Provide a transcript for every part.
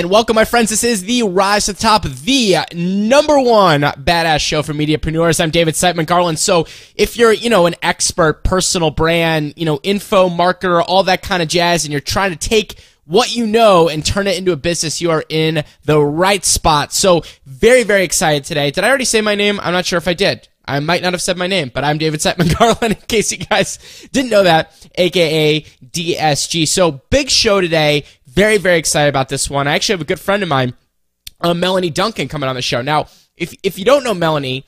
And welcome, my friends. This is the Rise to the Top, the number one badass show for mediapreneurs. I'm David Siteman Garland. So if you're, you know, an expert, personal brand, you know, info marketer, all that kind of jazz, and you're trying to take what you know and turn it into a business, you are in the right spot. So very, very excited today. Did I already say my name? I'm not sure if I did. I might not have said my name, but I'm David Siteman Garland, in case you guys didn't know that, aka DSG. So big show today. Very, very excited about this one. I actually have a good friend of mine, uh, Melanie Duncan, coming on the show. Now, if if you don't know Melanie,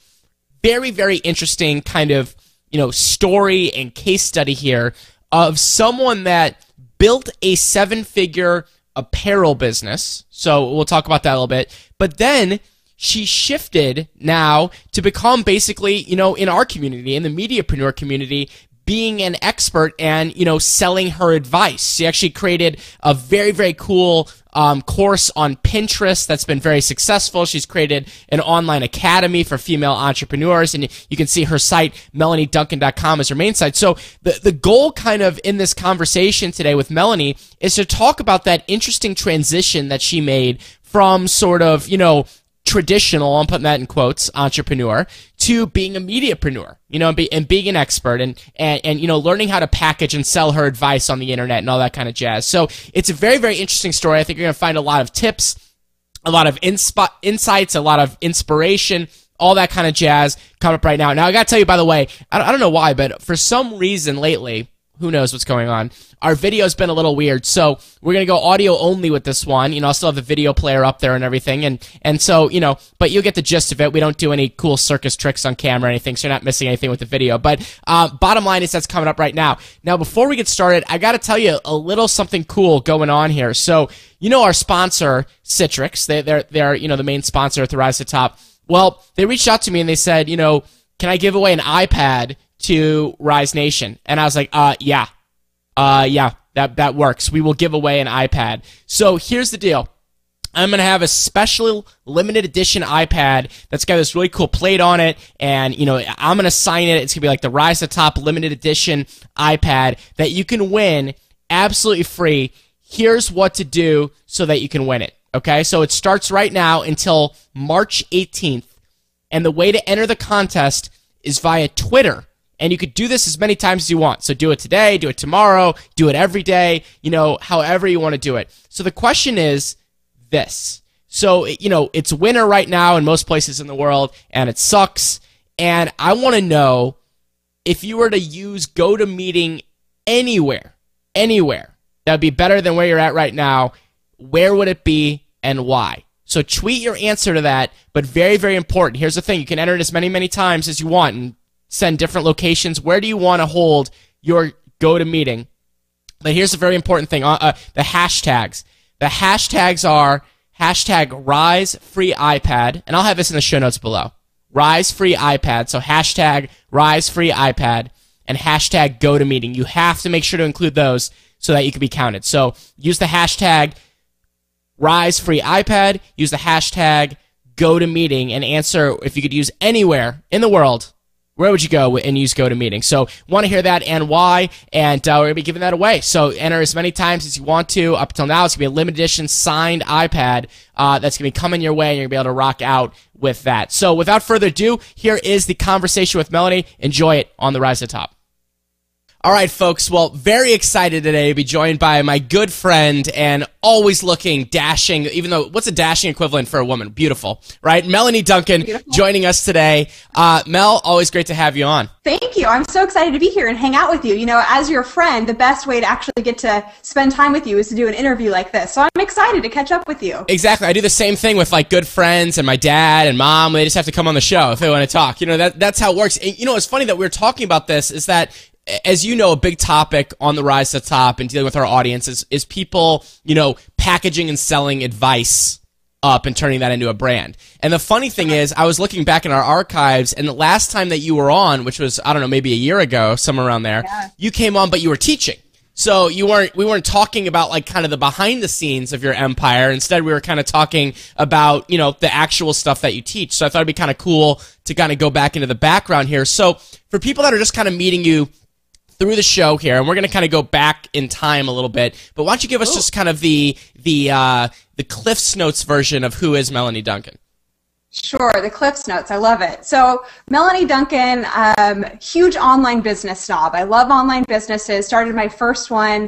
very, very interesting kind of you know story and case study here of someone that built a seven-figure apparel business. So we'll talk about that a little bit. But then she shifted now to become basically, you know, in our community, in the mediapreneur community, being an expert and you know selling her advice. She actually created a very very cool um, course on Pinterest that's been very successful. She's created an online academy for female entrepreneurs, and you can see her site melanieduncan.com as her main site. So the the goal kind of in this conversation today with Melanie is to talk about that interesting transition that she made from sort of you know traditional, I'm putting that in quotes, entrepreneur to being a mediapreneur, you know, and, be, and being an expert and, and, and, you know, learning how to package and sell her advice on the internet and all that kind of jazz. So it's a very, very interesting story. I think you're going to find a lot of tips, a lot of insp- insights, a lot of inspiration, all that kind of jazz coming up right now. Now, I got to tell you, by the way, I don't, I don't know why, but for some reason lately, who knows what's going on. Our video's been a little weird, so we're gonna go audio only with this one. You know, I'll still have the video player up there and everything, and and so you know, but you'll get the gist of it. We don't do any cool circus tricks on camera or anything, so you're not missing anything with the video. But uh, bottom line is that's coming up right now. Now, before we get started, I got to tell you a little something cool going on here. So you know, our sponsor Citrix, they, they're they're you know the main sponsor at the Rise to Top. Well, they reached out to me and they said, you know, can I give away an iPad to Rise Nation? And I was like, uh, yeah, uh, yeah, that that works. We will give away an iPad. So here's the deal. I'm gonna have a special limited edition iPad that's got this really cool plate on it, and you know I'm gonna sign it. It's gonna be like the Rise to Top limited edition iPad that you can win absolutely free. Here's what to do so that you can win it. Okay, so it starts right now until March 18th, and the way to enter the contest is via Twitter. And you could do this as many times as you want. So do it today, do it tomorrow, do it every day, you know, however you want to do it. So the question is this. So, you know, it's winter right now in most places in the world, and it sucks. And I want to know if you were to use GoToMeeting anywhere, anywhere, that would be better than where you're at right now, where would it be and why? So tweet your answer to that, but very, very important. Here's the thing you can enter it as many, many times as you want and send different locations. Where do you want to hold your GoToMeeting? But here's a very important thing uh, uh, the hashtags. The hashtags are hashtag Rise Free iPad, and I'll have this in the show notes below. Rise Free iPad. So hashtag Rise Free iPad and hashtag GoToMeeting. You have to make sure to include those so that you can be counted. So use the hashtag Rise Free iPad, use the hashtag GoToMeeting and answer if you could use anywhere in the world where would you go and use GoToMeeting? So want to hear that and why, and uh, we're gonna be giving that away. So enter as many times as you want to. Up until now, it's gonna be a limited edition signed iPad uh, that's gonna be coming your way, and you're gonna be able to rock out with that. So without further ado, here is the conversation with Melanie. Enjoy it on the Rise to Top. All right, folks. Well, very excited today to be joined by my good friend and always looking dashing, even though what's a dashing equivalent for a woman? Beautiful, right? Melanie Duncan Beautiful. joining us today. Uh, Mel, always great to have you on. Thank you. I'm so excited to be here and hang out with you. You know, as your friend, the best way to actually get to spend time with you is to do an interview like this. So I'm excited to catch up with you. Exactly. I do the same thing with like good friends and my dad and mom. They just have to come on the show if they want to talk. You know, that, that's how it works. And, you know, it's funny that we are talking about this is that as you know, a big topic on the rise to the top and dealing with our audience is, is people, you know, packaging and selling advice up and turning that into a brand. And the funny thing is, I was looking back in our archives, and the last time that you were on, which was I don't know, maybe a year ago, somewhere around there, yeah. you came on, but you were teaching. So you weren't we weren't talking about like kind of the behind the scenes of your empire. Instead, we were kind of talking about, you know, the actual stuff that you teach. So I thought it'd be kind of cool to kind of go back into the background here. So for people that are just kind of meeting you through the show here, and we're going to kind of go back in time a little bit. But why don't you give us just kind of the the uh, the Cliff's Notes version of who is Melanie Duncan? Sure, the Cliffs Notes. I love it. So, Melanie Duncan, um, huge online business snob. I love online businesses. Started my first one,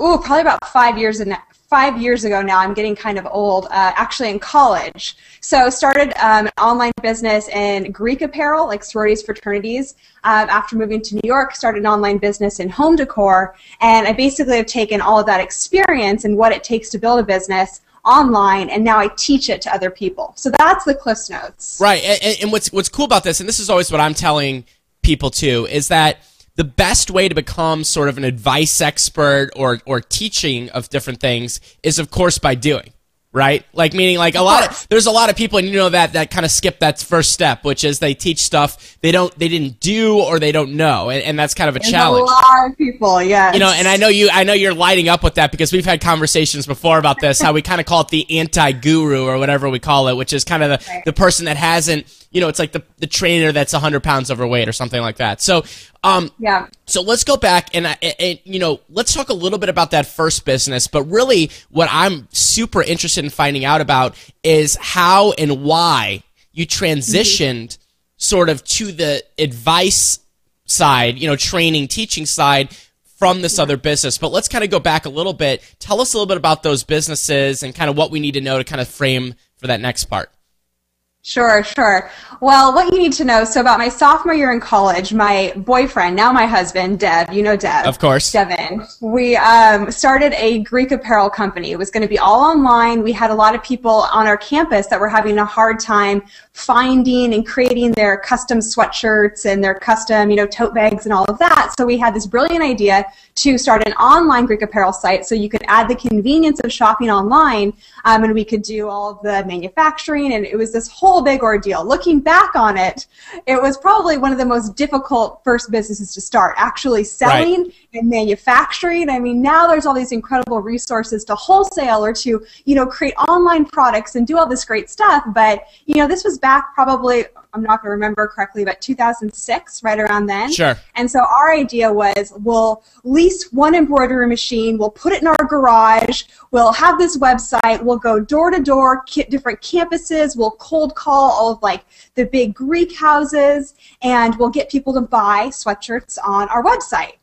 ooh, probably about five years in, five years ago now. I'm getting kind of old. Uh, actually, in college. So, started um, an online business in Greek apparel, like sororities, fraternities. Um, after moving to New York, started an online business in home decor, and I basically have taken all of that experience and what it takes to build a business online and now I teach it to other people. So that's the Cliffs Notes. Right. And, and, what's what's cool about this, and this is always what I'm telling people too, is that the best way to become sort of an advice expert or or teaching of different things is of course by doing right? Like meaning like a lot of there's a lot of people and you know that that kind of skip that first step, which is they teach stuff they don't they didn't do or they don't know, and, and that's kind of a there's challenge. A lot of people, yeah. You know, and I know you I know you're lighting up with that because we've had conversations before about this, how we kind of call it the anti-guru or whatever we call it, which is kind of the, the person that hasn't you know, it's like the, the trainer that's 100 pounds overweight or something like that. So, um, yeah. So let's go back and, and, you know, let's talk a little bit about that first business. But really, what I'm super interested in finding out about is how and why you transitioned mm-hmm. sort of to the advice side, you know, training, teaching side from this yeah. other business. But let's kind of go back a little bit. Tell us a little bit about those businesses and kind of what we need to know to kind of frame for that next part. Sure, sure. Well, what you need to know so about my sophomore year in college, my boyfriend, now my husband, Dev, you know Dev. Of course. Devin. We um, started a Greek apparel company. It was going to be all online. We had a lot of people on our campus that were having a hard time finding and creating their custom sweatshirts and their custom, you know, tote bags and all of that. So we had this brilliant idea to start an online Greek apparel site so you could add the convenience of shopping online um, and we could do all the manufacturing and it was this whole big ordeal. Looking back on it, it was probably one of the most difficult first businesses to start, actually selling right. and manufacturing. I mean, now there's all these incredible resources to wholesale or to, you know, create online products and do all this great stuff, but, you know, this was back probably I'm not going to remember correctly, but 2006, right around then. Sure. And so our idea was we'll lease one embroidery machine, we'll put it in our garage, we'll have this website, we'll go door to door, different campuses, we'll cold call all of like the big Greek houses, and we'll get people to buy sweatshirts on our website.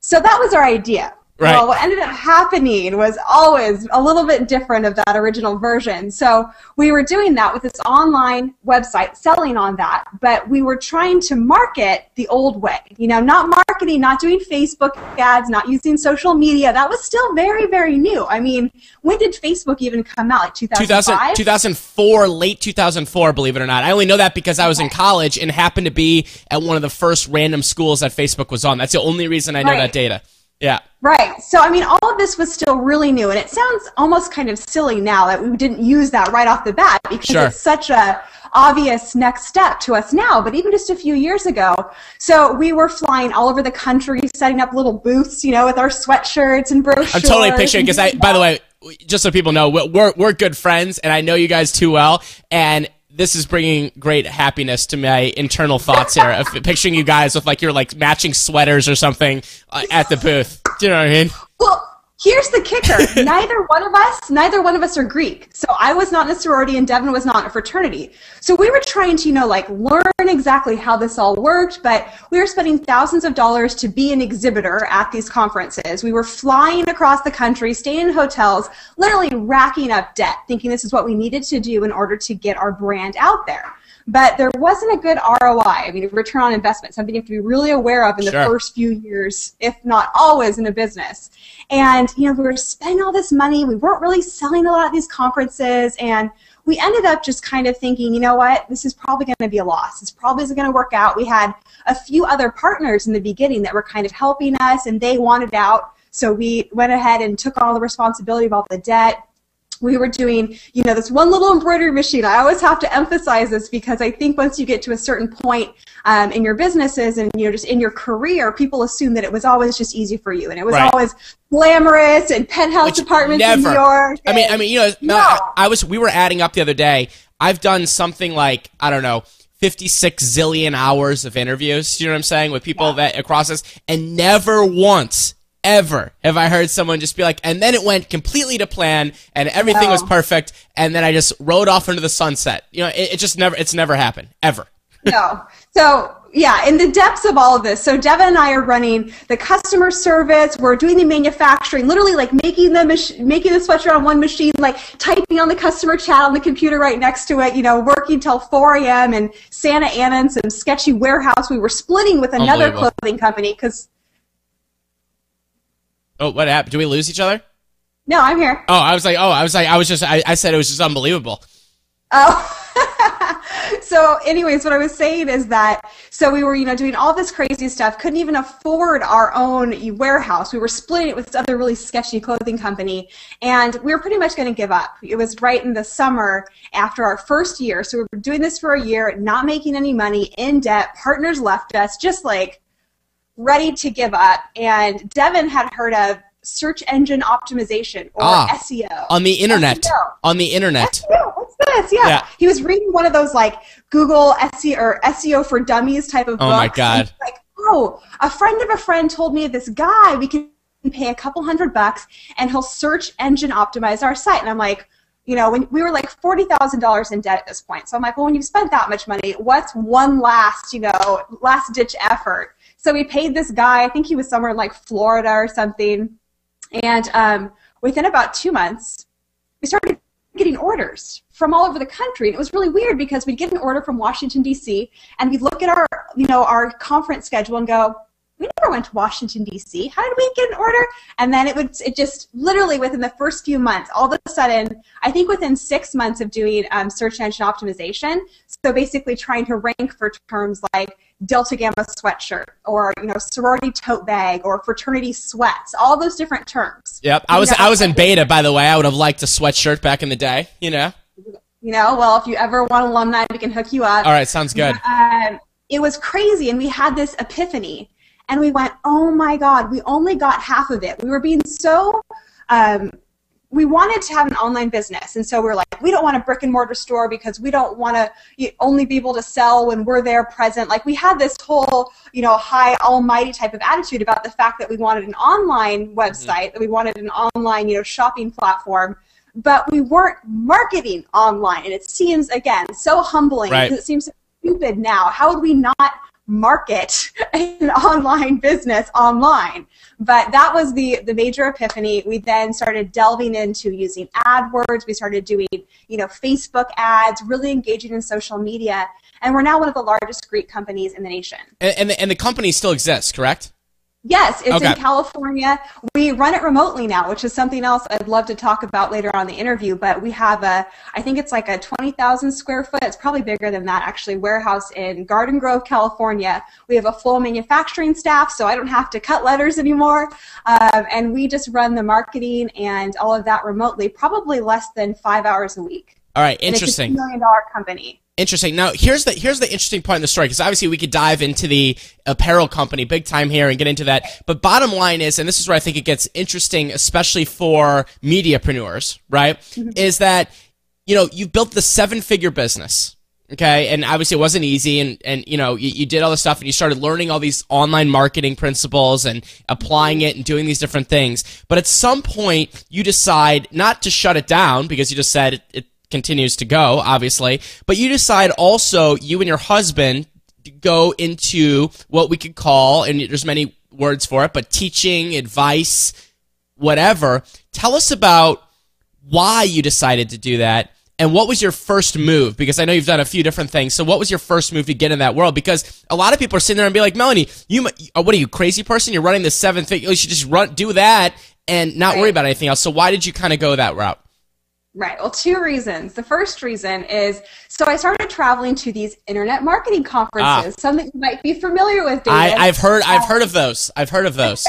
So that was our idea. Right. Well, what ended up happening was always a little bit different of that original version. So we were doing that with this online website, selling on that, but we were trying to market the old way. You know, not marketing, not doing Facebook ads, not using social media. That was still very, very new. I mean, when did Facebook even come out? Like 2005? 2004, late 2004, believe it or not. I only know that because I was in college and happened to be at one of the first random schools that Facebook was on. That's the only reason I know right. that data. Yeah. Right. So, I mean, all of this was still really new, and it sounds almost kind of silly now that we didn't use that right off the bat because sure. it's such a obvious next step to us now, but even just a few years ago. So we were flying all over the country, setting up little booths, you know, with our sweatshirts and brochures. I'm totally picturing because I, by the way, just so people know, we're we're good friends, and I know you guys too well, and this is bringing great happiness to my internal thoughts here of picturing you guys with like your like matching sweaters or something uh, at the booth. Do you know what I mean? Well, here's the kicker: neither one of us, neither one of us are Greek. So I was not in a sorority, and Devin was not in a fraternity. So we were trying to, you know, like learn exactly how this all worked. But we were spending thousands of dollars to be an exhibitor at these conferences. We were flying across the country, staying in hotels, literally racking up debt, thinking this is what we needed to do in order to get our brand out there but there wasn't a good ROI. I mean, return on investment, something you have to be really aware of in the first few years, if not always, in a business. And you know, we were spending all this money. We weren't really selling a lot at these conferences, and we ended up just kind of thinking, you know what, this is probably going to be a loss. This probably isn't going to work out. We had a few other partners in the beginning that were kind of helping us, and they wanted out. So we went ahead and took all the responsibility of all the debt we were doing, you know, this one little embroidery machine. I always have to emphasize this because I think once you get to a certain point um, in your businesses and you know just in your career, people assume that it was always just easy for you, and it was right. always glamorous and penthouse Which apartments never. in New York. I mean, I mean, you know, no. I, I was we were adding up the other day. I've done something like I don't know 56 zillion hours of interviews, you know what I'm saying, with people that across this, and never once, ever have I heard someone just be like, and then it went completely to plan and everything was oh. perfect, and then I just rode off into the sunset. You know, it, it just never, it's never happened, ever. no. So yeah, in the depths of all of this, so Devin and I are running the customer service. We're doing the manufacturing, literally like making the mach- making the sweatshirt on one machine, like typing on the customer chat on the computer right next to it. You know, working till 4 a.m. in Santa Ana and some sketchy warehouse. We were splitting with another clothing company because Oh, what happened? Do we lose each other? no, I'm here. Oh, I was like, oh, I was like, I was just, I, I said it was just unbelievable. Oh. so, anyways, what I was saying is that so we were, you know, doing all this crazy stuff, couldn't even afford our own warehouse. We were splitting it with this other really sketchy clothing company, and we were pretty much going to give up. It was right in the summer after our first year, so we were doing this for a year, not making any money, in debt. Partners left us, just like ready to give up. And Devin had heard of search engine optimization or Ah. SEO. On the internet. SEO. On the internet. SEO, what's this? Yeah. Yeah. He was reading one of those like Google SEO or SEO for dummies type of Oh, books. my God. Like, oh, a friend of a friend told me this guy we can pay a couple hundred bucks and he'll search engine optimize our site. And I'm like, you know, when we were like forty thousand dollars in debt at this point. So I'm like, well, when you've spent that much money, what's one last, you know, last ditch effort? So we paid this guy. I think he was somewhere in like Florida or something. And um, within about two months, we started getting orders from all over the country. And it was really weird because we'd get an order from Washington D.C. and we'd look at our, you know, our conference schedule and go, we never went to Washington D.C. How did we get an order? And then it would, it just literally within the first few months, all of a sudden, I think within six months of doing um, search engine optimization, so basically trying to rank for terms like Delta Gamma sweatshirt or you know sorority tote bag or fraternity sweats, all those different terms. Yep. I was, You know, I was in beta, by the way. I would have liked a sweatshirt back in the day, you know? You know, well, if you ever want alumni, we can hook you up. All right. Sounds good. um, it was crazy, and we had this epiphany, and we went, "Oh my God, we only got half of it." We were being so. Um, we wanted to have an online business, and so we are like, we don't want a brick and mortar store because we don't want to only be able to sell when we're there present. Like we had this whole, you know, high almighty type of attitude about the fact that we wanted an online website, that we wanted an online, you know, shopping platform, but we weren't marketing online. And it seems again so humbling Right. because it seems so stupid now. How would we not market an online business online? But that was the the major epiphany. We then started delving into using AdWords. We started doing, you know, Facebook ads, really engaging in social media, and we're now one of the largest Greek companies in the nation. And, and, the, and the company still exists, correct? Yes, it's Okay. in California. We run it remotely now, which is something else I'd love to talk about later on in the interview. But we have a, I think it's like a 20,000 square foot, it's probably bigger than that actually, warehouse in Garden Grove, California. We have a full manufacturing staff, so I don't have to cut letters anymore. Um, and we just run the marketing and all of that remotely, probably less than five hours a week. All right. And Interesting. It's a $2 million company. Interesting. Now, here's the here's the interesting part in the story because obviously we could dive into the apparel company big time here and get into that. But bottom line is, and this is where I think it gets interesting, especially for mediapreneurs, right? Mm-hmm. Is that you know you've built the seven figure business. Okay, and obviously it wasn't easy, and and you know you, you did all this stuff, and you started learning all these online marketing principles and applying it and doing these different things. But at some point, you decide not to shut it down because you just said it, it continues to go, obviously. But you decide also you and your husband to go into what we could call, and there's many words for it, but teaching, advice, whatever. Tell us about why you decided to do that and what was your first move? Because i know you've done a few different things. So what was your first move to get in that world? Because a lot of people are sitting there and be like melanie you uh, what are you crazy person? You're running the seventh thing you should just run do that and not worry about anything else. So why did you kind of go that route Right. Well, two reasons. The first reason is so I started traveling to these internet marketing conferences, something you might be familiar with, David. Ah. I, i've heard i've heard of those i've heard of those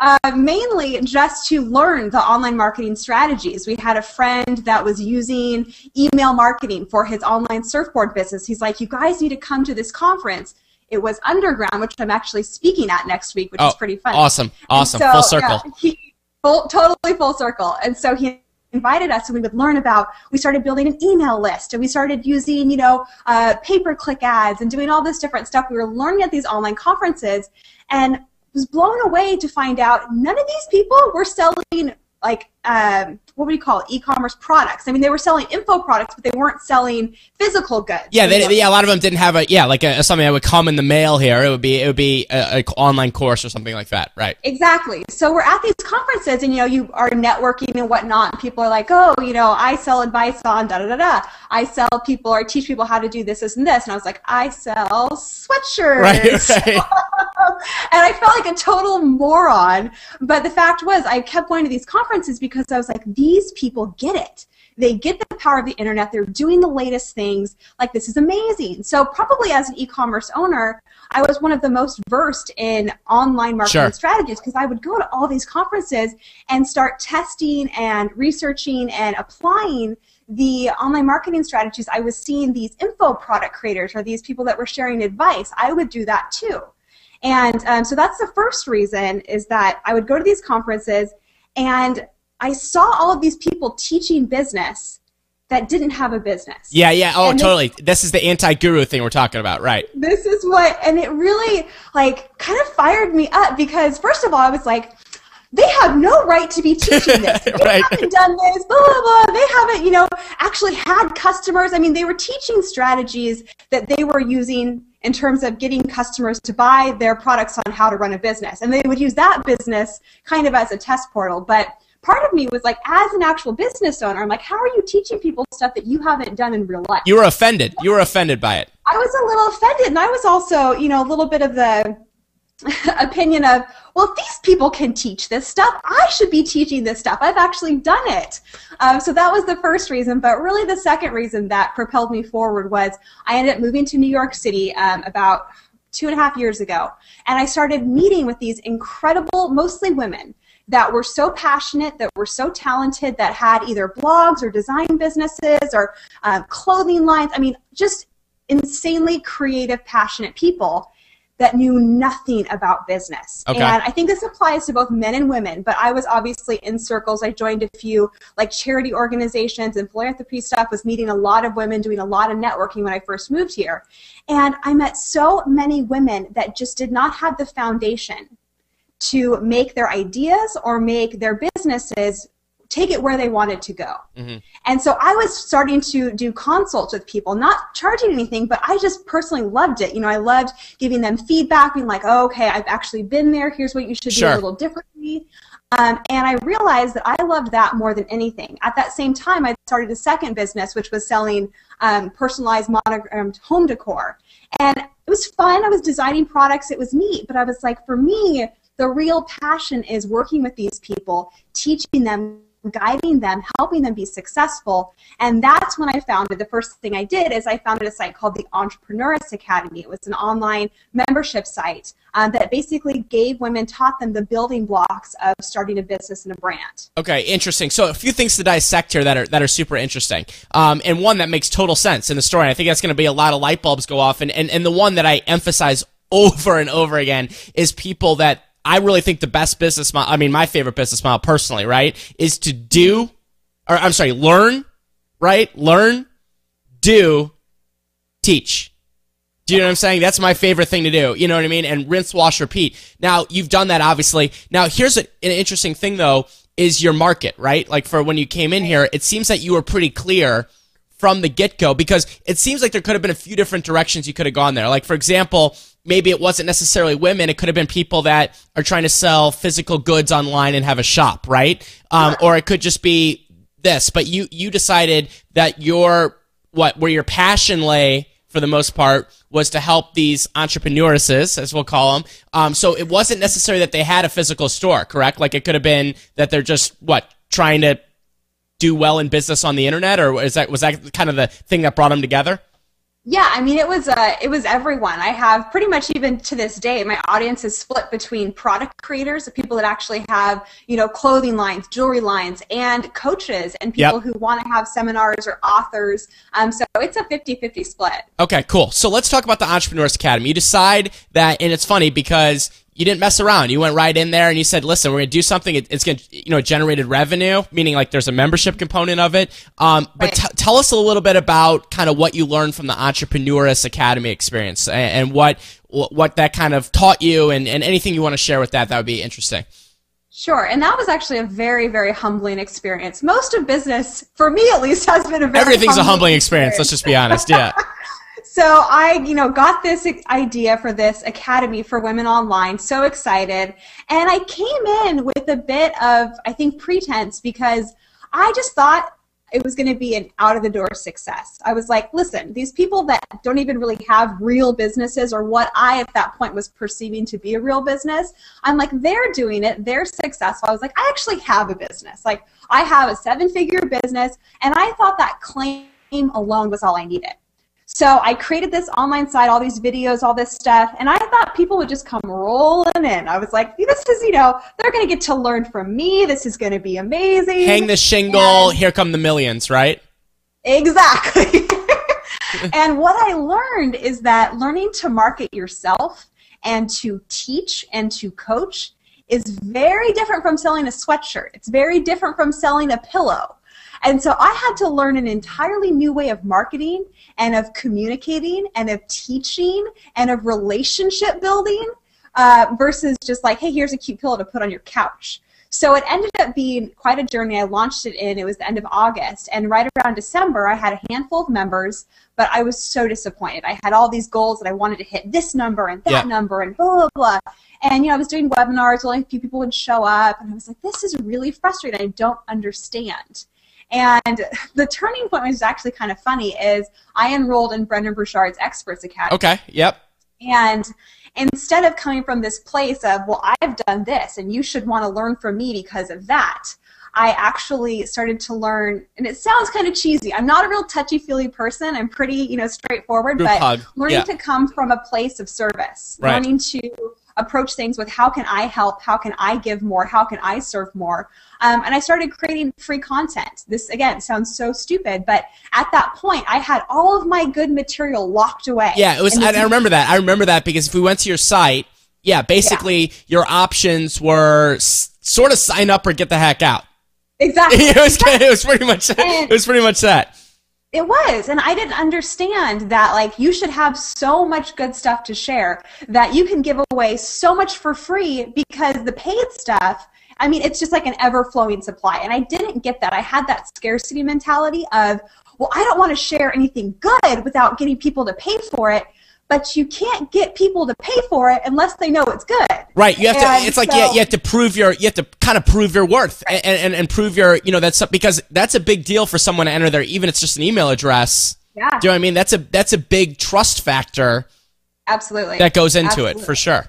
uh, mainly just to learn the online marketing strategies. We had a friend that was using email marketing for his online surfboard business. He's like, "You guys need to come to this conference." It was underground, which I'm actually speaking at next week, which oh is pretty fun. awesome awesome so, full circle yeah, he, full, totally full circle. And so he invited us and we would learn about we started building an email list and we started using you know uh, pay-per-click ads and doing all this different stuff. We were learning at these online conferences and was blown away to find out none of these people were selling like um, what would you call it? E-commerce products. I mean, they were selling info products, but they weren't selling physical goods. Yeah, they, yeah. A lot of them didn't have a yeah, like a, something that would come in the mail here. It would be it would be an online course or something like that, right? Exactly. So we're at these conferences, and you know, you are networking and whatnot. And people are like, oh, you know, I sell advice on da da da da. I sell people or teach people how to do this, this, and this. And I was like, I sell sweatshirts. Right. right. and I felt like a total moron. But the fact was, I kept going to these conferences because I was like, these people get it. They get the power of the internet. They're doing the latest things. Like, this is amazing. So, probably as an e commerce owner, I was one of the most versed in online marketing sure. strategies because I would go to all these conferences and start testing and researching and applying the online marketing strategies. I was seeing these info product creators or these people that were sharing advice. I would do that too. And um, so that's the first reason is that I would go to these conferences and I saw all of these people teaching business that didn't have a business. Yeah, yeah. Oh, and totally. This, this is the anti-guru thing we're talking about, right? This is what, and it really like kind of fired me up because first of all, I was like, they have no right to be teaching this. They right. haven't done this, blah, blah, blah. They haven't, you know, actually had customers. I mean, they were teaching strategies that they were using in terms of getting customers to buy their products on how to run a business. And they would use that business kind of as a test portal. But part of me was like, as an actual business owner, I'm like, how are you teaching people stuff that you haven't done in real life? You were offended. You were offended by it. I was a little offended. And I was also, you know, a little bit of the opinion of, well, these people can teach this stuff, I should be teaching this stuff. I've actually done it. Um, so that was the first reason. But really, the second reason that propelled me forward was I ended up moving to New York City um, about two and a half years ago. And I started meeting with these incredible, mostly women, that were so passionate, that were so talented, that had either blogs or design businesses or uh, clothing lines. I mean, just insanely creative, passionate people that knew nothing about business. Okay. And I think this applies to both men and women, but I was obviously in circles. I joined a few like charity organizations and philanthropy stuff, was meeting a lot of women, doing a lot of networking when I first moved here. And I met so many women that just did not have the foundation to make their ideas or make their businesses take it where they wanted to go. Mm-hmm. And so I was starting to do consults with people, not charging anything, but I just personally loved it. You know, I loved giving them feedback, being like, oh, okay, I've actually been there. Here's what you should sure. do a little differently. Um, and I realized that I loved that more than anything. At that same time, I started a second business, which was selling um, personalized monogrammed home decor. And it was fun. I was designing products. It was neat. But I was like, for me, the real passion is working with these people, teaching them guiding them, helping them be successful. And that's when I founded the first thing I did is I founded a site called the Entrepreneuress Academy. It was an online membership site um, that basically gave women, taught them the building blocks of starting a business and a brand. Okay, interesting. So a few things to dissect here that are that are super interesting, um, and one that makes total sense in the story. I think that's going to be a lot of light bulbs go off, and, and and the one that I emphasize over and over again is people that I really think the best business model, I mean, my favorite business model personally, right, is to do, or I'm sorry, learn, right? Learn, do, teach. Do you know what I'm saying? That's my favorite thing to do. You know what I mean? And rinse, wash, repeat. Now, you've done that, obviously. Now, here's a, an interesting thing, though, is your market, right? Like, for when you came in here, it seems that you were pretty clear from the get go because it seems like there could have been a few different directions you could have gone there. Like, for example, maybe it wasn't necessarily women. It could have been people that are trying to sell physical goods online and have a shop, right? Um, or it could just be this. But you you decided that your what where your passion lay for the most part was to help these entrepreneuresses, as we'll call them. Um, so it wasn't necessarily that they had a physical store, correct? Like it could have been that they're just what trying to do well in business on the internet, or is that was that kind of the thing that brought them together? Yeah, I mean, it was uh, it was everyone. I have pretty much even to this day, my audience is split between product creators, the people that actually have you know clothing lines, jewelry lines, and coaches, and people yep. who want to have seminars or authors. Um, so it's a 50-50 split. Okay, cool. So let's talk about the Entrepreneuress Academy. You decide that, and it's funny because you didn't mess around. You went right in there and you said, "Listen, we're going to do something. It, it's going to, you know, generated revenue, meaning like there's a membership component of it." Um, but Right. t- tell us a little bit about kind of what you learned from the Entrepreneuress Academy experience and, and what what that kind of taught you, and, and anything you want to share with that. That would be interesting. Sure, and that was actually a very, very humbling experience. Most of business, for me at least, has been a very Everything's a humbling experience. Let's just be honest. Yeah. So I, you know, got this idea for this academy for women online, so excited. And I came in with a bit of, I think, pretense because I just thought it was going to be an out of the door success. I was like, listen, these people that don't even really have real businesses or what I at that point was perceiving to be a real business, I'm like, they're doing it, they're successful. I was like, I actually have a business. Like, I have a seven figure business, and I thought that claim alone was all I needed. So I created this online site, all these videos, all this stuff, and I thought people would just come rolling in. I was like, this is, you know, they're going to get to learn from me. This is going to be amazing. Hang the shingle. And- Here come the millions. Right. Exactly. and what I learned is that learning to market yourself and to teach and to coach is very different from selling a sweatshirt. It's very different from selling a pillow. And so I had to learn an entirely new way of marketing and of communicating and of teaching and of relationship building uh, versus just like, hey, here's a cute pillow to put on your couch. So it ended up being quite a journey. I launched it in, it was the end of August. And right around December, I had a handful of members, but I was so disappointed. I had all these goals that I wanted to hit this number and that Yeah. number and blah, blah, blah. And, you know, I was doing webinars, only a few people would show up. And I was like, this is really frustrating. I don't understand. And the turning point which is actually kind of funny is I enrolled in Brendon Burchard's Experts Academy. Okay. Yep. And instead of coming from this place of, well, I've done this and you should want to learn from me because of that, I actually started to learn, and it sounds kind of cheesy. I'm not a real touchy feely person. I'm pretty, you know, straightforward, Group but hug. learning Yeah. to come from a place of service, Right. learning to approach things with how can I help, how can I give more, how can I serve more. Um, and I started creating free content. This, again, sounds so stupid, but at that point, I had all of my good material locked away. Yeah, it was. And I, I remember that. I remember that because if we went to your site, yeah, basically your options were s- sort of sign up or get the heck out. Exactly. it was. It was pretty much. It was pretty much that. It was, and I didn't understand that like you should have so much good stuff to share that you can give away so much for free because the paid stuff, I mean, it's just like an ever-flowing supply. And I didn't get that. I had that scarcity mentality of, well, I don't want to share anything good without getting people to pay for it. But you can't get people to pay for it unless they know it's good. Right. You have to. And It's like so- you, you have to prove your. You have to kind of prove your worth and, and and prove your. You know that's because that's a big deal for someone to enter there. Even if it's just an email address. Yeah, Do you know what I mean? That's a that's a big trust factor absolutely. that goes into it for sure.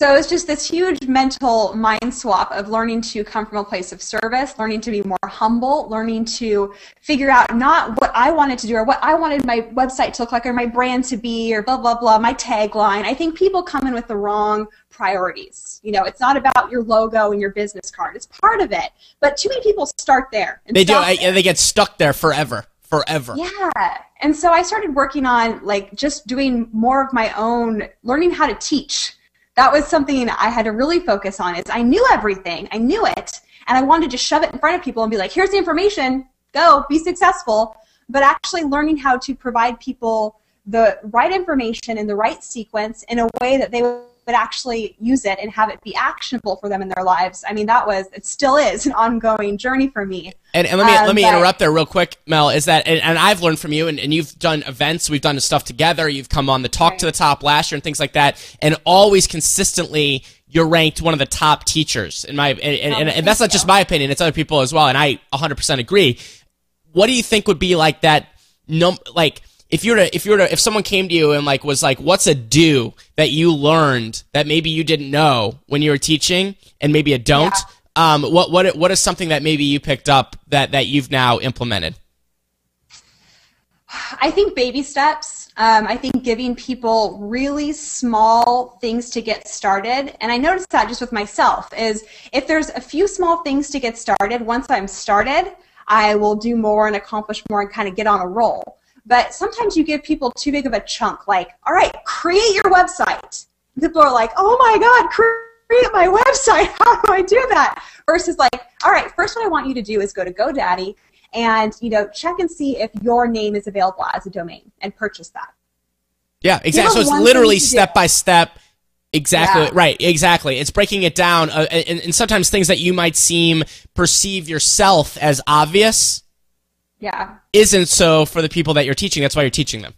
So it's just this huge mental mind swap of learning to come from a place of service, learning to be more humble, learning to figure out not what I wanted to do or what I wanted my website to look like or my brand to be or blah, blah, blah, my tagline. I think people come in with the wrong priorities. You know, it's not about your logo and your business card. It's part of it. But too many people start there. And They do. I. They get stuck there forever. Forever. Yeah. And so I started working on like just doing more of my own learning how to teach. That was something I had to really focus on is I knew everything. I knew it and I wanted to shove it in front of people and be like, here's the information. Go, be successful. But actually learning how to provide people the right information in the right sequence in a way that they would actually use it and have it be actionable for them in their lives. I mean, that was it still is an ongoing journey for me. And, and let me Um, let me but- interrupt there real quick, Mel. Is that and, and I've learned from you, and, and you've done events, we've done stuff together. You've come on the Talk to the Top last year and things like that, and always consistently you're ranked one of the top teachers in my and, and, and, and that's not just my opinion; it's other people as well, and I 100% agree. What do you think would be like that? Num like if you were to if you were to if someone came to you and like was like, what's a do that you learned that maybe you didn't know when you were teaching, and maybe a don't. Um, what what what is something that maybe you picked up that that you've now implemented? I think baby steps. Um, I think giving people really small things to get started, and I noticed that just with myself is if there's a few small things to get started, once I'm started, I will do more and accomplish more and kind of get on a roll. But sometimes you give people too big of a chunk, like, all right, create your website. people are like, oh my God, create my website. How do I do that? Versus like, all right, first what I want you to do is go to GoDaddy and you know check and see if your name is available as a domain and purchase that. Yeah, exactly. So it's literally step by step. Exactly yeah. right. Exactly. It's breaking it down, uh, and, and sometimes things that you might seem perceive yourself as obvious. Yeah. Isn't so for the people that you're teaching. That's why you're teaching them.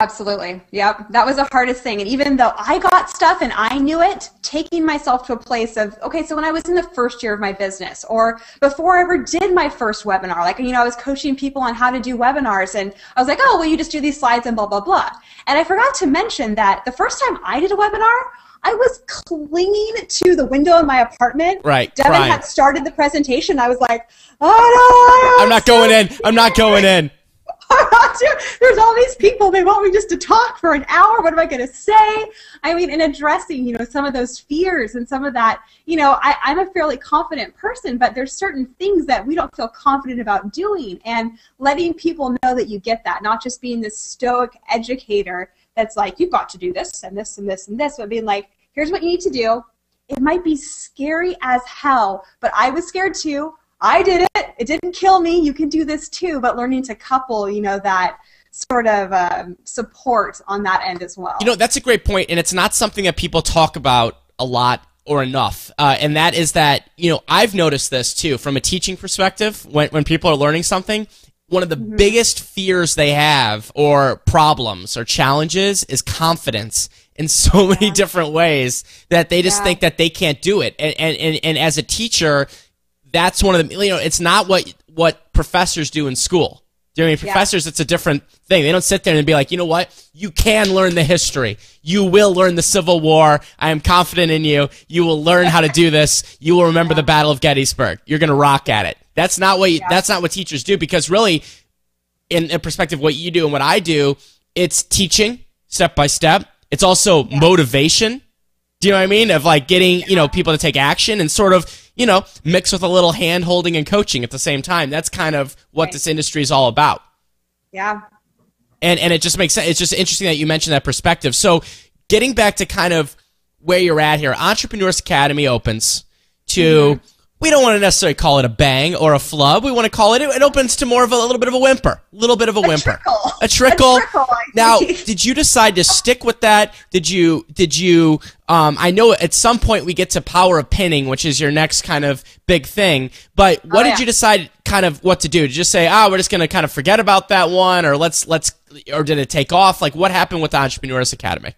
Absolutely. Yep. That was the hardest thing. And even though I got stuff and I knew it, taking myself to a place of, okay, so when I was in the first year of my business or before I ever did my first webinar, like, you know, I was coaching people on how to do webinars and I was like, oh, well, you just do these slides and blah, blah, blah. And I forgot to mention that the first time I did a webinar, I was clinging to the window in my apartment. Right. Devin crying. had started the presentation. I was like, oh no, I'm not going in. I'm not going in. There's all these people. They want me just to talk for an hour. What am I going to say? I mean, in addressing, you know, some of those fears and some of that, you know, I, I'm a fairly confident person, but there's certain things that we don't feel confident about doing. And letting people know that you get that, not just being this stoic educator that's like, you've got to do this and this and this and this, but being like, here's what you need to do. It might be scary as hell, but I was scared too. I did it. It didn't kill me. You can do this too. But learning to couple, you know, that sort of um, support on that end as well. You know, that's a great point, and it's not something that people talk about a lot or enough. Uh, and that is that, you know, I've noticed this too from a teaching perspective when, when people are learning something. One of the mm-hmm. biggest fears they have, or problems, or challenges, is confidence in so many yeah. different ways that they just yeah. think that they can't do it. And, and, and, and as a teacher, that's one of the you know it's not what what professors do in school. Do you know I mean? Professors, yeah. it's a different thing. They don't sit there and be like, you know what? You can learn the history. You will learn the Civil War. I am confident in you. You will learn how to do this. You will remember yeah. the Battle of Gettysburg. You're going to rock at it. That's not what you, yeah. that's not what teachers do because really, in, in perspective, what you do and what I do, it's teaching step by step. It's also motivation. Do you know what I mean? Of like getting you know people to take action and sort of you know, mix with a little hand holding and coaching at the same time. That's kind of what right. this industry is all about. Yeah. And and it just makes sense. It's just interesting that you mentioned that perspective. So, getting back to kind of where you're at here, Entrepreneuress Academy opens to mm-hmm we don't want to necessarily call it a bang or a flub. We want to call it, it opens to more of a, a little bit of a whimper. A little bit of a, a whimper. Trickle. A trickle. A trickle now, did you decide to stick with that? Did you, did you, um, I know at some point we get to power of pinning, which is your next kind of big thing, but what oh, did yeah. you decide kind of what to do? Did you just say, ah, oh, we're just going to kind of forget about that one or let's, let's, or did it take off? Like what happened with the Entrepreneuress Academy?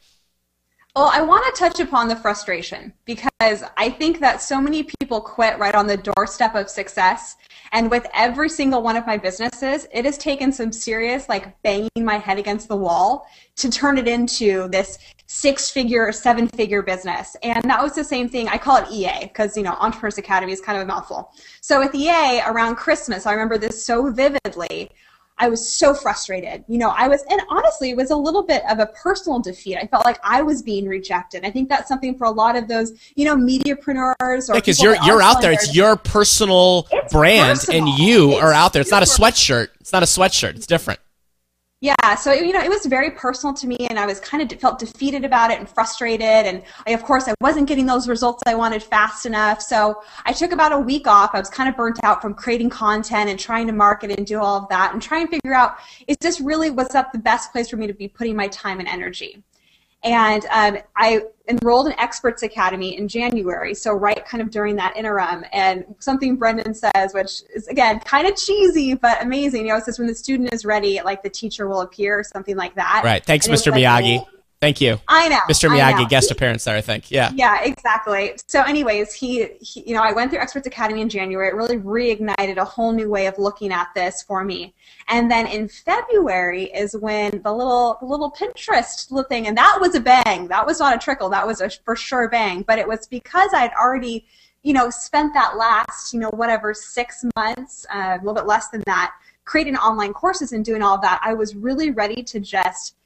Well, I want to touch upon the frustration because I think that so many people quit right on the doorstep of success. And with every single one of my businesses, it has taken some serious, like banging my head against the wall to turn it into this six figure or seven figure business. And that was the same thing. I call it EA because, you know, Entrepreneuress Academy is kind of a mouthful. So with EA around Christmas, I remember this so vividly. I was so frustrated. You know, I was, and honestly, it was a little bit of a personal defeat. I felt like I was being rejected. I think that's something for a lot of those, you know, mediapreneurs or because you're you're out there. It's your personal it's brand, personal. and you it's are out there. It's not a sweatshirt. It's not a sweatshirt. It's different. Yeah, so you know, it was very personal to me, and I was kind of felt defeated about it and frustrated. And I, of course, I wasn't getting those results I wanted fast enough. So I took about a week off. I was kind of burnt out from creating content and trying to market and do all of that, and try and figure out is this really what's up the best place for me to be putting my time and energy. And um, I enrolled in Experts Academy in January, so right kind of during that interim. And something Brendon says, which is again kind of cheesy but amazing, you know, it says when the student is ready, like the teacher will appear, or something like that. Right. Thanks, Mr. Miyagi. Like, Thank you. I know. Mr. Miyagi, guest appearance there, I think. Yeah. Yeah, exactly. So, anyways, he, he, you know, I went through Experts Academy in January. It really reignited a whole new way of looking at this for me. And then in February is when the little, the little Pinterest little thing, and that was a bang. That was not a trickle. That was a for sure bang. But it was because I'd already, you know, spent that last, you know, whatever six months, uh, a little bit less than that, creating online courses and doing all that. I was really ready to just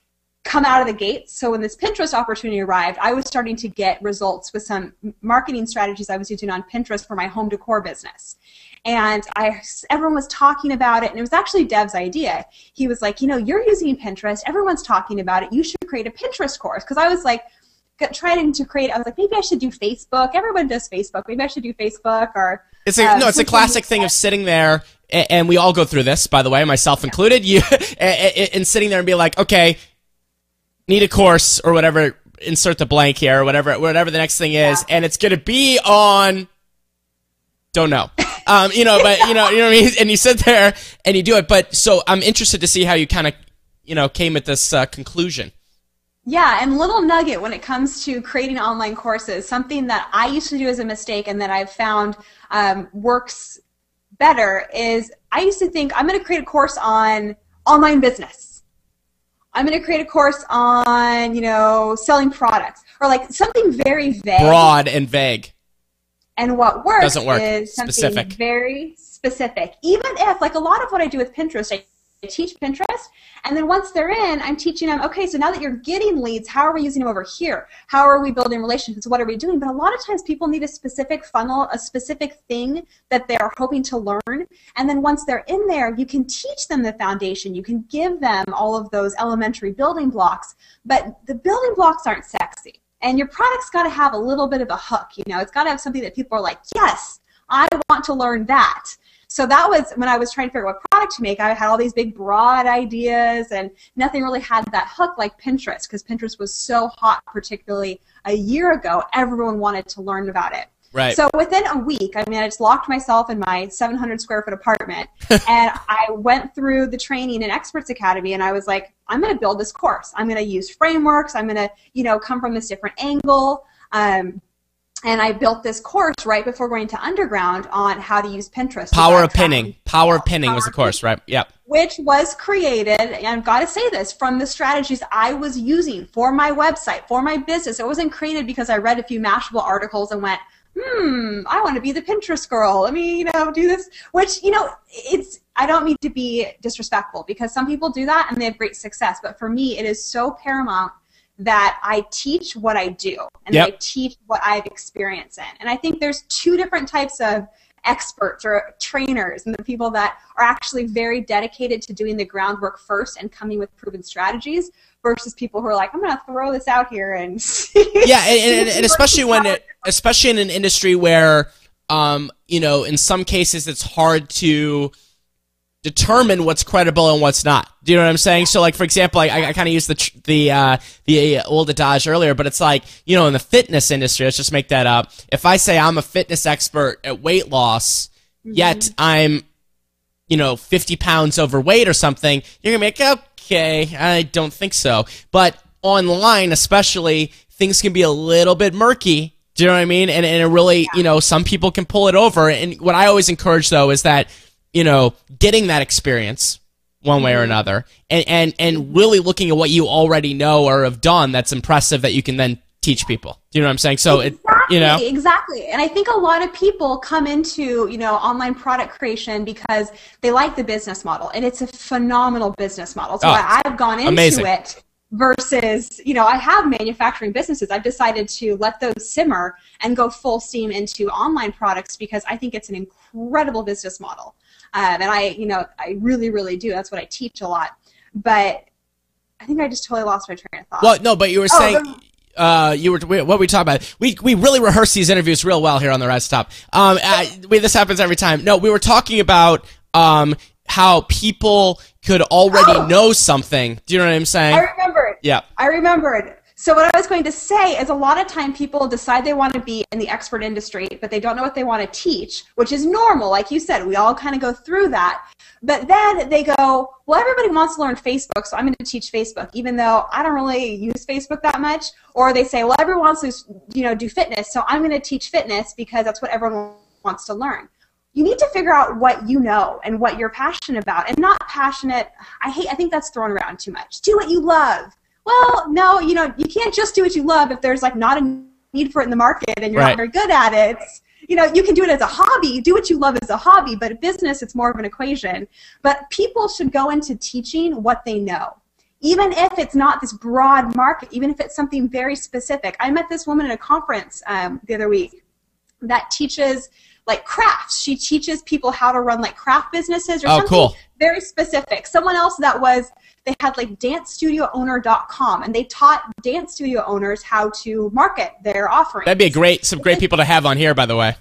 come out of the gates. So when this Pinterest opportunity arrived, I was starting to get results with some marketing strategies I was using on Pinterest for my home decor business. And I, everyone was talking about it, and it was actually Dev's idea. He was like, you know, you're using Pinterest. Everyone's talking about it. You should create a Pinterest course. Because I was like, trying to create. I was like, maybe I should do Facebook. Everyone does Facebook. Maybe I should do Facebook or. It's a, uh, no, it's a classic thing of sitting there, and we all go through this, by the way, myself included. You and sitting there and be like, okay, need a course or whatever. Insert the blank here, or whatever, whatever the next thing is, yeah. and it's gonna be on. Don't know. Um, you know, but you know, you know what I mean. And you sit there and you do it. But so I'm interested to see how you kind of, you know, came at this uh, conclusion. Yeah, and little nugget when it comes to creating online courses, something that I used to do as a mistake and that I've found um, works better is I used to think I'm going to create a course on online business. I'm going to create a course on, you know, selling products or like something very vague. Broad and vague. And what works Doesn't work. is something specific. very specific. Even if, like a lot of what I do with Pinterest, I teach Pinterest, and then once they're in, I'm teaching them, okay, so now that you're getting leads, how are we using them over here? How are we building relationships? What are we doing? But a lot of times people need a specific funnel, a specific thing that they're hoping to learn. And then once they're in there, you can teach them the foundation. You can give them all of those elementary building blocks, but the building blocks aren't sexy. And your product's got to have a little bit of a hook, you know, it's got to have something that people are like, yes, I want to learn that. So that was when I was trying to figure out what product to make. I had all these big, broad ideas, and nothing really had that hook like Pinterest, because Pinterest was so hot, particularly a year ago. Everyone wanted to learn about it. Right. So within a week, I mean, I just locked myself in my 700 square foot apartment, and I went through the training in Experts Academy, and I was like, I'm going to build this course. I'm going to use frameworks. I'm going to, you know, come from this different angle. Um, and I built this course right before going to underground on how to use Pinterest. Power of pinning. Power of pinning was the course, right? Yep. Which was created, and I've got to say this, from the strategies I was using for my website, for my business. It wasn't created because I read a few Mashable articles and went, hmm, I want to be the Pinterest girl. Let me, you know, do this. Which, you know, it's, I don't mean to be disrespectful because some people do that and they have great success. But for me, it is so paramount that I teach what I do and yep. I teach what I've experienced in. And I think there's two different types of experts or trainers and the people that are actually very dedicated to doing the groundwork first and coming with proven strategies versus people who are like, I'm going to throw this out here and yeah, and, and, and especially when it, especially in an industry where um, you know, in some cases it's hard to determine what's credible and what's not. Do you know what I'm saying? So, like for example, I, I kind of used the the uh, the old adage earlier, but it's like you know, in the fitness industry, let's just make that up. If I say I'm a fitness expert at weight loss, mm-hmm. yet I'm you know 50 pounds overweight or something, you're gonna be like, okay, I don't think so. But online, especially, things can be a little bit murky. Do you know what I mean? And and it really, you know, some people can pull it over. And what I always encourage though is that you know, getting that experience one way or mm-hmm. another and, and, and really looking at what you already know or have done that's impressive that you can then teach people. Do you know what I'm saying? So exactly, it, you know, exactly. And I think a lot of people come into, you know, online product creation because they like the business model and it's a phenomenal business model. So oh, I've gone into amazing. it versus, you know, I have manufacturing businesses. I've decided to let those simmer and go full steam into online products because I think it's an incredible business model. Um, and I, you know, I really, really do. That's what I teach a lot. But I think I just totally lost my train of thought. Well, no, but you were oh, saying. The- uh, you were what were we talking about? We we really rehearse these interviews real well here on the Rise Top. Um, uh, we, this happens every time. No, we were talking about um how people could already oh. know something. Do you know what I'm saying? I remembered. Yeah. I remembered. So what I was going to say is a lot of time people decide they want to be in the expert industry, but they don't know what they want to teach, which is normal. Like you said, we all kind of go through that. But then they go, well, everybody wants to learn Facebook, so I'm going to teach Facebook, even though I don't really use Facebook that much. Or they say, well, everyone wants to, you know, do fitness, so I'm going to teach fitness because that's what everyone wants to learn you need to figure out what you know and what you're passionate about and not passionate i hate i think that's thrown around too much do what you love well, no, you know, you can't just do what you love if there's like not a need for it in the market and you're right. not very good at it. You know, you can do it as a hobby, do what you love as a hobby, but a business, it's more of an equation. But people should go into teaching what they know. Even if it's not this broad market, even if it's something very specific. I met this woman at a conference um, the other week that teaches like crafts. She teaches people how to run like craft businesses or oh, something cool. very specific. Someone else that was they had like dancestudioowner.com and they taught dance studio owners how to market their offering. That'd be a great some great people to have on here by the way.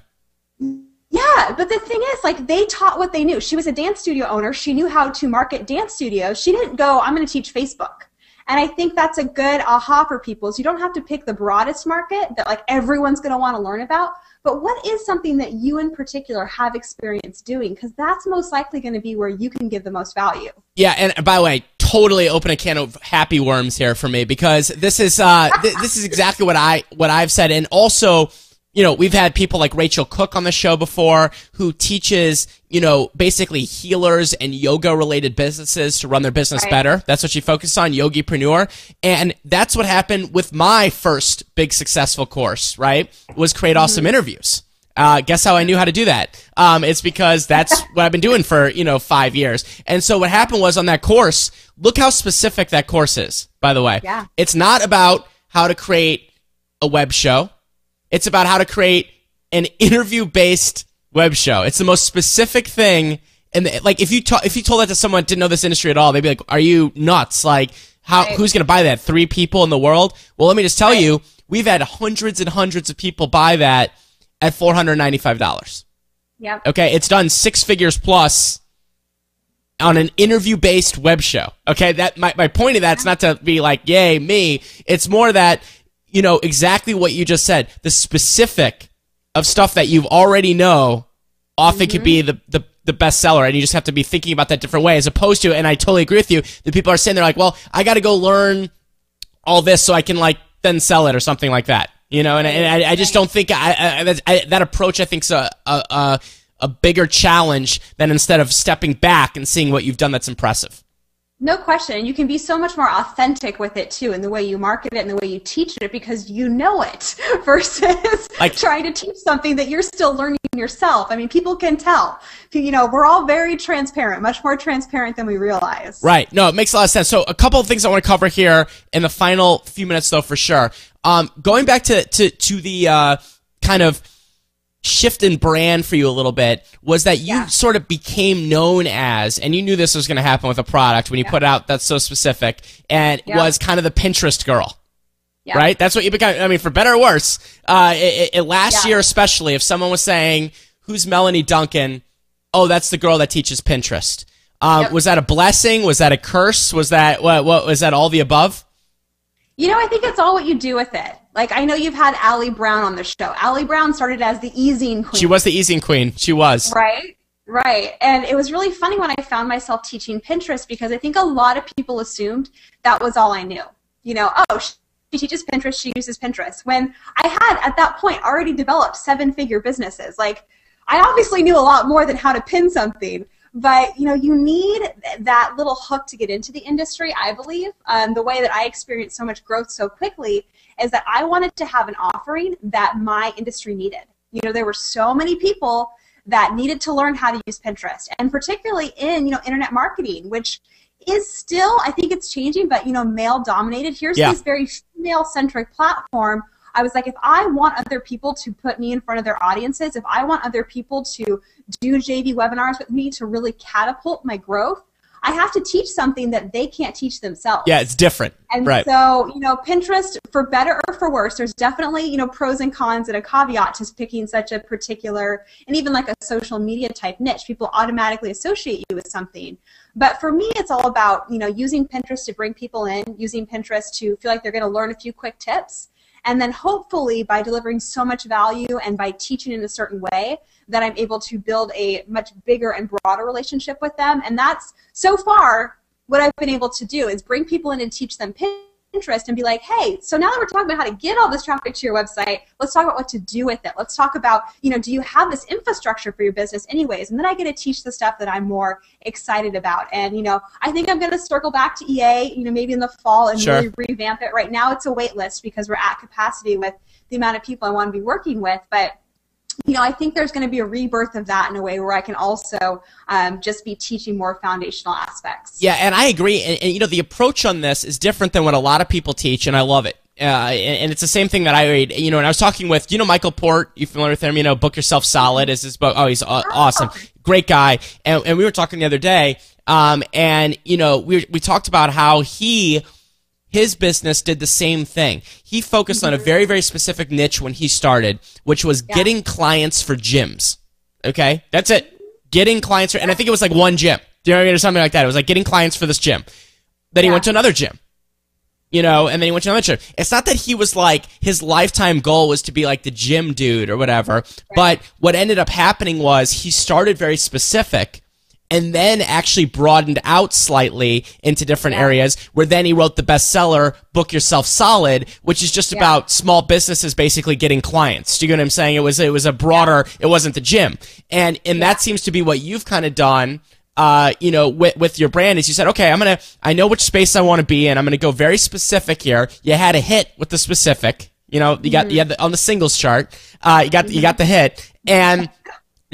Yeah, but the thing is, like, they taught what they knew. She was a dance studio owner. She knew how to market dance studios. She didn't go, I'm going to teach Facebook. And I think that's a good aha for people. Is you don't have to pick the broadest market that like everyone's going to want to learn about, but what is something that you in particular have experience doing? Because that's most likely going to be where you can give the most value. Yeah, and by the way, totally open a can of happy worms here for me because this is uh, th- this is exactly what I what I've said, and also you know, we've had people like Rachel Cook on the show before who teaches, you know, basically healers and yoga related businesses to run their business right. better. That's what she focused on, Yogipreneur. And that's what happened with my first big successful course, right? Was create mm-hmm. awesome interviews. Uh, guess how I knew how to do that? Um, it's because that's what I've been doing for, you know, five years. And so what happened was on that course, look how specific that course is, by the way. Yeah. It's not about how to create a web show. It's about how to create an interview based web show. It's the most specific thing. And like, if you ta- if you told that to someone didn't know this industry at all, they'd be like, "Are you nuts? Like, how right. who's gonna buy that? Three people in the world? Well, let me just tell right. you, we've had hundreds and hundreds of people buy that at four hundred ninety five dollars. Yeah. Okay, it's done six figures plus on an interview based web show. Okay, that my, my point of that's not to be like, yay, me. It's more that you know, exactly what you just said. The specific of stuff that you already know often mm-hmm. could be the, the, the best seller. And you just have to be thinking about that different way as opposed to, and I totally agree with you, the people are saying they're like, well, I got to go learn all this so I can like then sell it or something like that. You know, and, and I, I, just don't think I, I, I, that approach I think is a, a, a, a bigger challenge than instead of stepping back and seeing what you've done that's impressive. No question. You can be so much more authentic with it too in the way you market it and the way you teach it because you know it versus like, trying to teach something that you're still learning yourself. I mean, people can tell. You know, we're all very transparent, much more transparent than we realize. Right. No, it makes a lot of sense. So, a couple of things I want to cover here in the final few minutes, though, for sure. Um, going back to to to the uh, kind of shift in brand for you a little bit was that you yeah. sort of became known as, and you knew this was going to happen with a product when you yeah. put out that's so specific, and yeah. was kind of the Pinterest girl. Right? That's what you became. I mean, for better or worse, uh, it, it, last year especially, if someone was saying, Who's Melanie Duncan? Oh, that's the girl that teaches Pinterest. Um, yep. Was that a blessing? Was that a curse? Was that what? What was that? All the above? You know, I think it's all what you do with it. Like I know you've had Ali Brown on the show. Ali Brown started as the e-zine queen. She was the e-zine queen. She was. Right. Right. And it was really funny when I found myself teaching Pinterest because I think a lot of people assumed that was all I knew. You know, oh, she teaches Pinterest, she uses Pinterest. When I had at that point already developed seven-figure businesses. Like I obviously knew a lot more than how to pin something, but you know you need that little hook to get into the industry i believe. Um, the way that i experienced so much growth so quickly is that i wanted to have an offering that my industry needed. You know there were so many people that needed to learn how to use pinterest and particularly in you know internet marketing which is still i think it's changing but you know male dominated. Here's yeah. this very female centric platform I was like, if I want other people to put me in front of their audiences, if I want other people to do JV webinars with me to really catapult my growth, I have to teach something that they can't teach themselves. Yeah, it's different. And right. so, you know, Pinterest, for better or for worse, there's definitely, you know, pros and cons and a caveat to picking such a particular, and even like a social media type niche. People automatically associate you with something. But for me, it's all about, you know, using Pinterest to bring people in, using Pinterest to feel like they're going to learn a few quick tips, and then hopefully by delivering so much value and by teaching in a certain way that I'm able to build a much bigger and broader relationship with them. And that's so far what I've been able to do is bring people in and teach them interest and be like, hey, so now that we're talking about how to get all this traffic to your website, let's talk about what to do with it. Let's talk about, you know, do you have this infrastructure for your business anyways? And then I get to teach the stuff that I'm more excited about. And, you know, I think I'm going to circle back to EA, you know, maybe in the fall and sure. really revamp it. Right now it's a wait list because we're at capacity with the amount of people I want to be working with. But you know, I think there's going to be a rebirth of that in a way where I can also um, just be teaching more foundational aspects. Yeah, and I agree. And, and, you know, the approach on this is different than what a lot of people teach, and I love it. Uh, and, and, it's the same thing that I read. You know, and I was talking with, you know, Michael Port. You familiar with him? You know, Book Yourself Solid is his book. Oh, he's uh, awesome, great guy. And, and we were talking the other day, Um, and you know, we we talked about how he his business did the same thing. He focused on a mm-hmm. very very specific niche when he started, which was Yeah. getting clients for gyms. Okay, that's it. Getting clients for, and I think it was like one gym. Do you know what I mean? Or something like that. It was like getting clients for this gym. Then he went to another gym you know, and then he went to another gym. It's not that he was like his lifetime goal was to be like the gym dude or whatever, but what ended up happening was he started very specific and then actually broadened out slightly into different areas where then he wrote the bestseller book yourself solid which is just Yeah. about small businesses basically getting clients do you get what i'm saying it was it was a broader it wasn't the gym and and that seems to be what you've kind of done uh, you know, with, with your brand is you said, okay, I'm gonna, I know which space I want to be in. I'm gonna go very specific here. You had a hit with the specific. You know, you got you had the, on the singles chart. Uh, you got you got the hit, and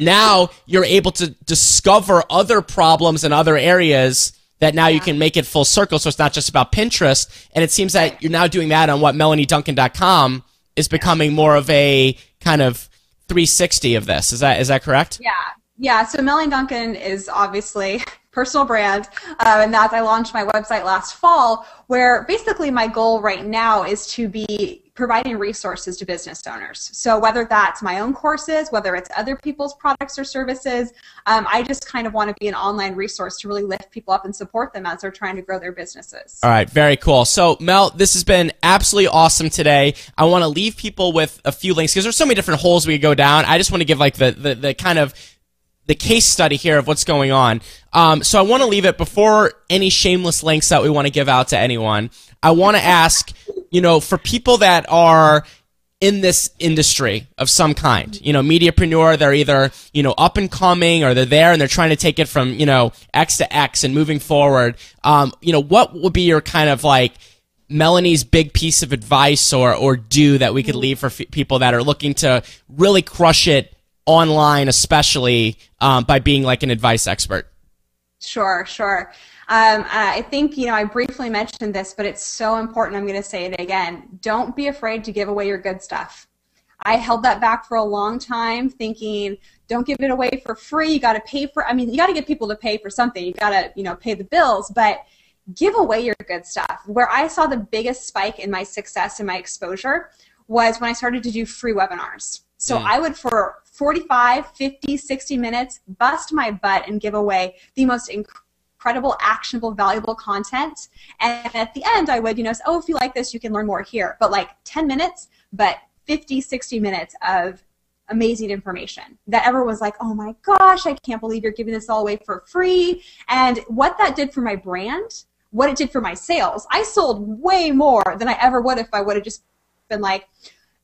now you're able to discover other problems in other areas that now you can make it full circle. So it's not just about Pinterest. And it seems that you're now doing that on what melanieduncan.com is becoming more of a kind of 360 of this. Is that is that correct? Yeah, yeah. So Melanie Duncan is obviously personal brand, uh, and that I launched my website last fall, where basically my goal right now is to be providing resources to business owners. So whether that's my own courses, whether it's other people's products or services, um, I just kind of want to be an online resource to really lift people up and support them as they're trying to grow their businesses. All right, very cool. So, Mel, this has been absolutely awesome today. I want to leave people with a few links because there's so many different holes we could go down. I just want to give like the, the, the kind of the case study here of what's going on. Um, so I want to leave it before any shameless links that we want to give out to anyone. I want to ask, you know, for people that are in this industry of some kind, you know, mediapreneur, they're either, you know, up and coming or they're there and they're trying to take it from, you know, X to X and moving forward. Um, you know, what would be your kind of like, Melanie's big piece of advice or, or do that we could leave for f- people that are looking to really crush it online, especially um, by being like an advice expert? Sure, sure. Um, I think, you know, I briefly mentioned this, but it's so important. I'm going to say it again. Don't be afraid to give away your good stuff. I held that back for a long time, thinking, don't give it away for free. You got to pay for, I mean, you got to get people to pay for something. You got to, you know, pay the bills, but give away your good stuff. Where I saw the biggest spike in my success and my exposure was when I started to do free webinars. So Mm. I would, for 45, 50, 60 minutes, bust my butt and give away the most incredible, actionable, valuable content. And at the end, I would, you know, say, oh, if you like this, you can learn more here. But like 10 minutes, but 50, 60 minutes of amazing information that everyone was like, oh my gosh, I can't believe you're giving this all away for free. And what that did for my brand, what it did for my sales, I sold way more than I ever would if I would have just been like,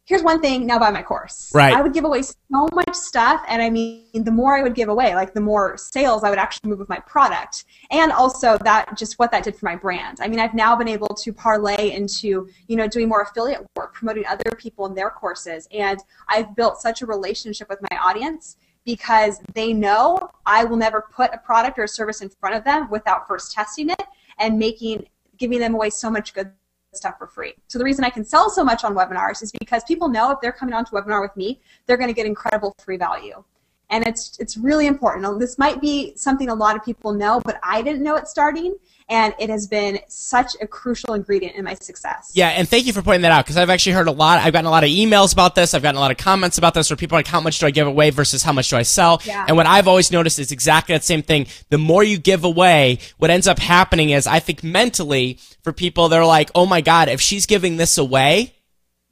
here's one thing, now buy my course. Right. I would give away so much stuff, and I mean, the more I would give away, like the more sales I would actually move with my product, and also that just what that did for my brand. I mean, I've now been able to parlay into you know doing more affiliate work, promoting other people in their courses, and I've built such a relationship with my audience because they know I will never put a product or a service in front of them without first testing it and making giving them away so much good stuff for free. So the reason I can sell so much on webinars is because people know if they're coming onto a webinar with me, they're going to get incredible free value. And it's it's really important. This might be something a lot of people know, but I didn't know it starting, and it has been such a crucial ingredient in my success. Yeah, and thank you for pointing that out because I've actually heard a lot. I've gotten a lot of emails about this. I've gotten a lot of comments about this where people are like, how much do I give away versus how much do I sell? Yeah. And what I've always noticed is exactly that same thing. The more you give away, what ends up happening is I think mentally for people, they're like, oh my God, if she's giving this away,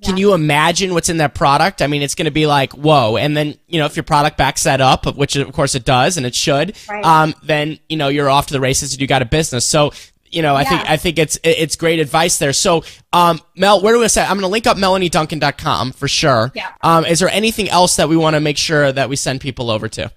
can you imagine what's in that product? I mean, it's going to be like, whoa. And then, you know, if your product backs that up, which of course it does and it should, Right. um, then, you know, you're off to the races and you got a business. So, you know, I think, I think it's, it's great advice there. So, um, Mel, where do we say? I'm going to link up melanieduncan.com for sure. Yeah. Um, is there anything else that we want to make sure that we send people over to?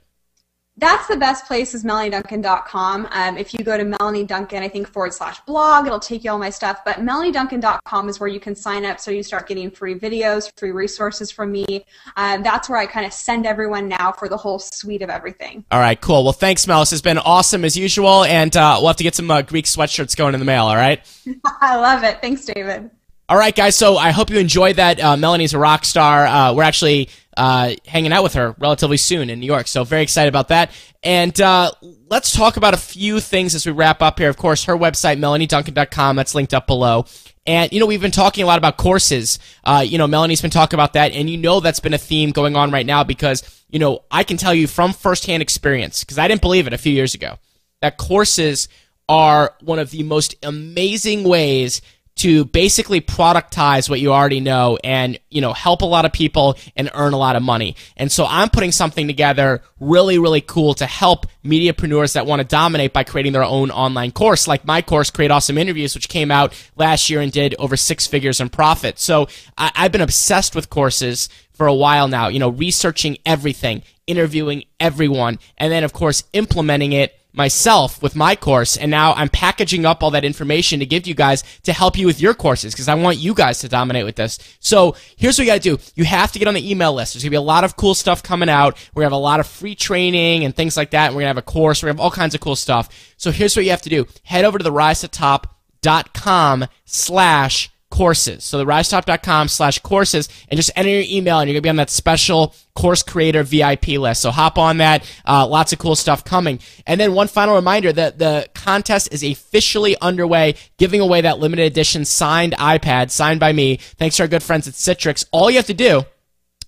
That's the best place is melanieduncan.com. Um, if you go to Melanie Duncan, I think forward slash blog, it'll take you all my stuff. But melanieduncan.com is where you can sign up so you start getting free videos, free resources from me. Um, that's where I kind of send everyone now for the whole suite of everything. All right, cool. Well, thanks, Mel. This has been awesome as usual. And, uh, we'll have to get some uh, Greek sweatshirts going in the mail. All right. I love it. Thanks, David. All right, guys. So I hope you enjoyed that. Uh, Melanie's a rock star. Uh, we're actually uh, hanging out with her relatively soon in New York. So very excited about that. And uh, let's talk about a few things as we wrap up here. Of course, her website, melanieduncan.com, that's linked up below. And, you know, we've been talking a lot about courses. Uh, you know, Melanie's been talking about that, and you know that's been a theme going on right now because, you know, I can tell you from firsthand experience, because I didn't believe it a few years ago, that courses are one of the most amazing ways to basically productize what you already know and you know help a lot of people and earn a lot of money. And so i'm putting something together really really cool to help mediapreneurs that want to dominate by creating their own online course like my course create awesome interviews which came out last year and did over six figures in profit. So I- i've been obsessed with courses for a while now you know researching everything interviewing everyone and then of course implementing it myself with my course and now I'm packaging up all that information to give you guys to help you with your courses because I want you guys to dominate with this. So here's what you gotta do. You have to get on the email list. There's gonna be a lot of cool stuff coming out. We're gonna have a lot of free training and things like that. And we're gonna have a course. We're gonna have all kinds of cool stuff. So here's what you have to do. Head over to the rise to top.com slash courses. So the risetop.com slash courses and just enter your email and you're going to be on that special course creator VIP list. So hop on that. Uh, lots of cool stuff coming. And then one final reminder that the contest is officially underway, giving away that limited edition signed iPad signed by me. Thanks to our good friends at Citrix. All you have to do,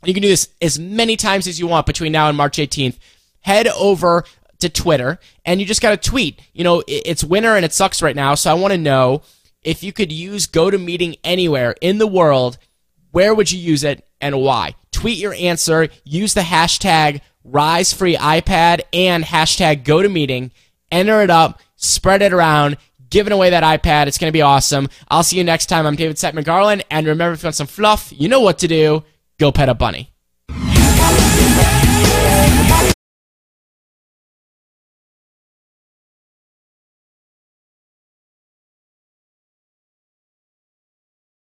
you can do this as many times as you want between now and March 18th. Head over to Twitter and you just got to tweet. You know, it's winter and it sucks right now. So I want to know if you could use GoToMeeting anywhere in the world, where would you use it and why? Tweet your answer, use the hashtag RiseFreeIPad and hashtag GoToMeeting, enter it up, spread it around, giving away that iPad. It's going to be awesome. I'll see you next time. I'm David Siteman Garland, and remember, if you want some fluff, you know what to do. Go pet a bunny.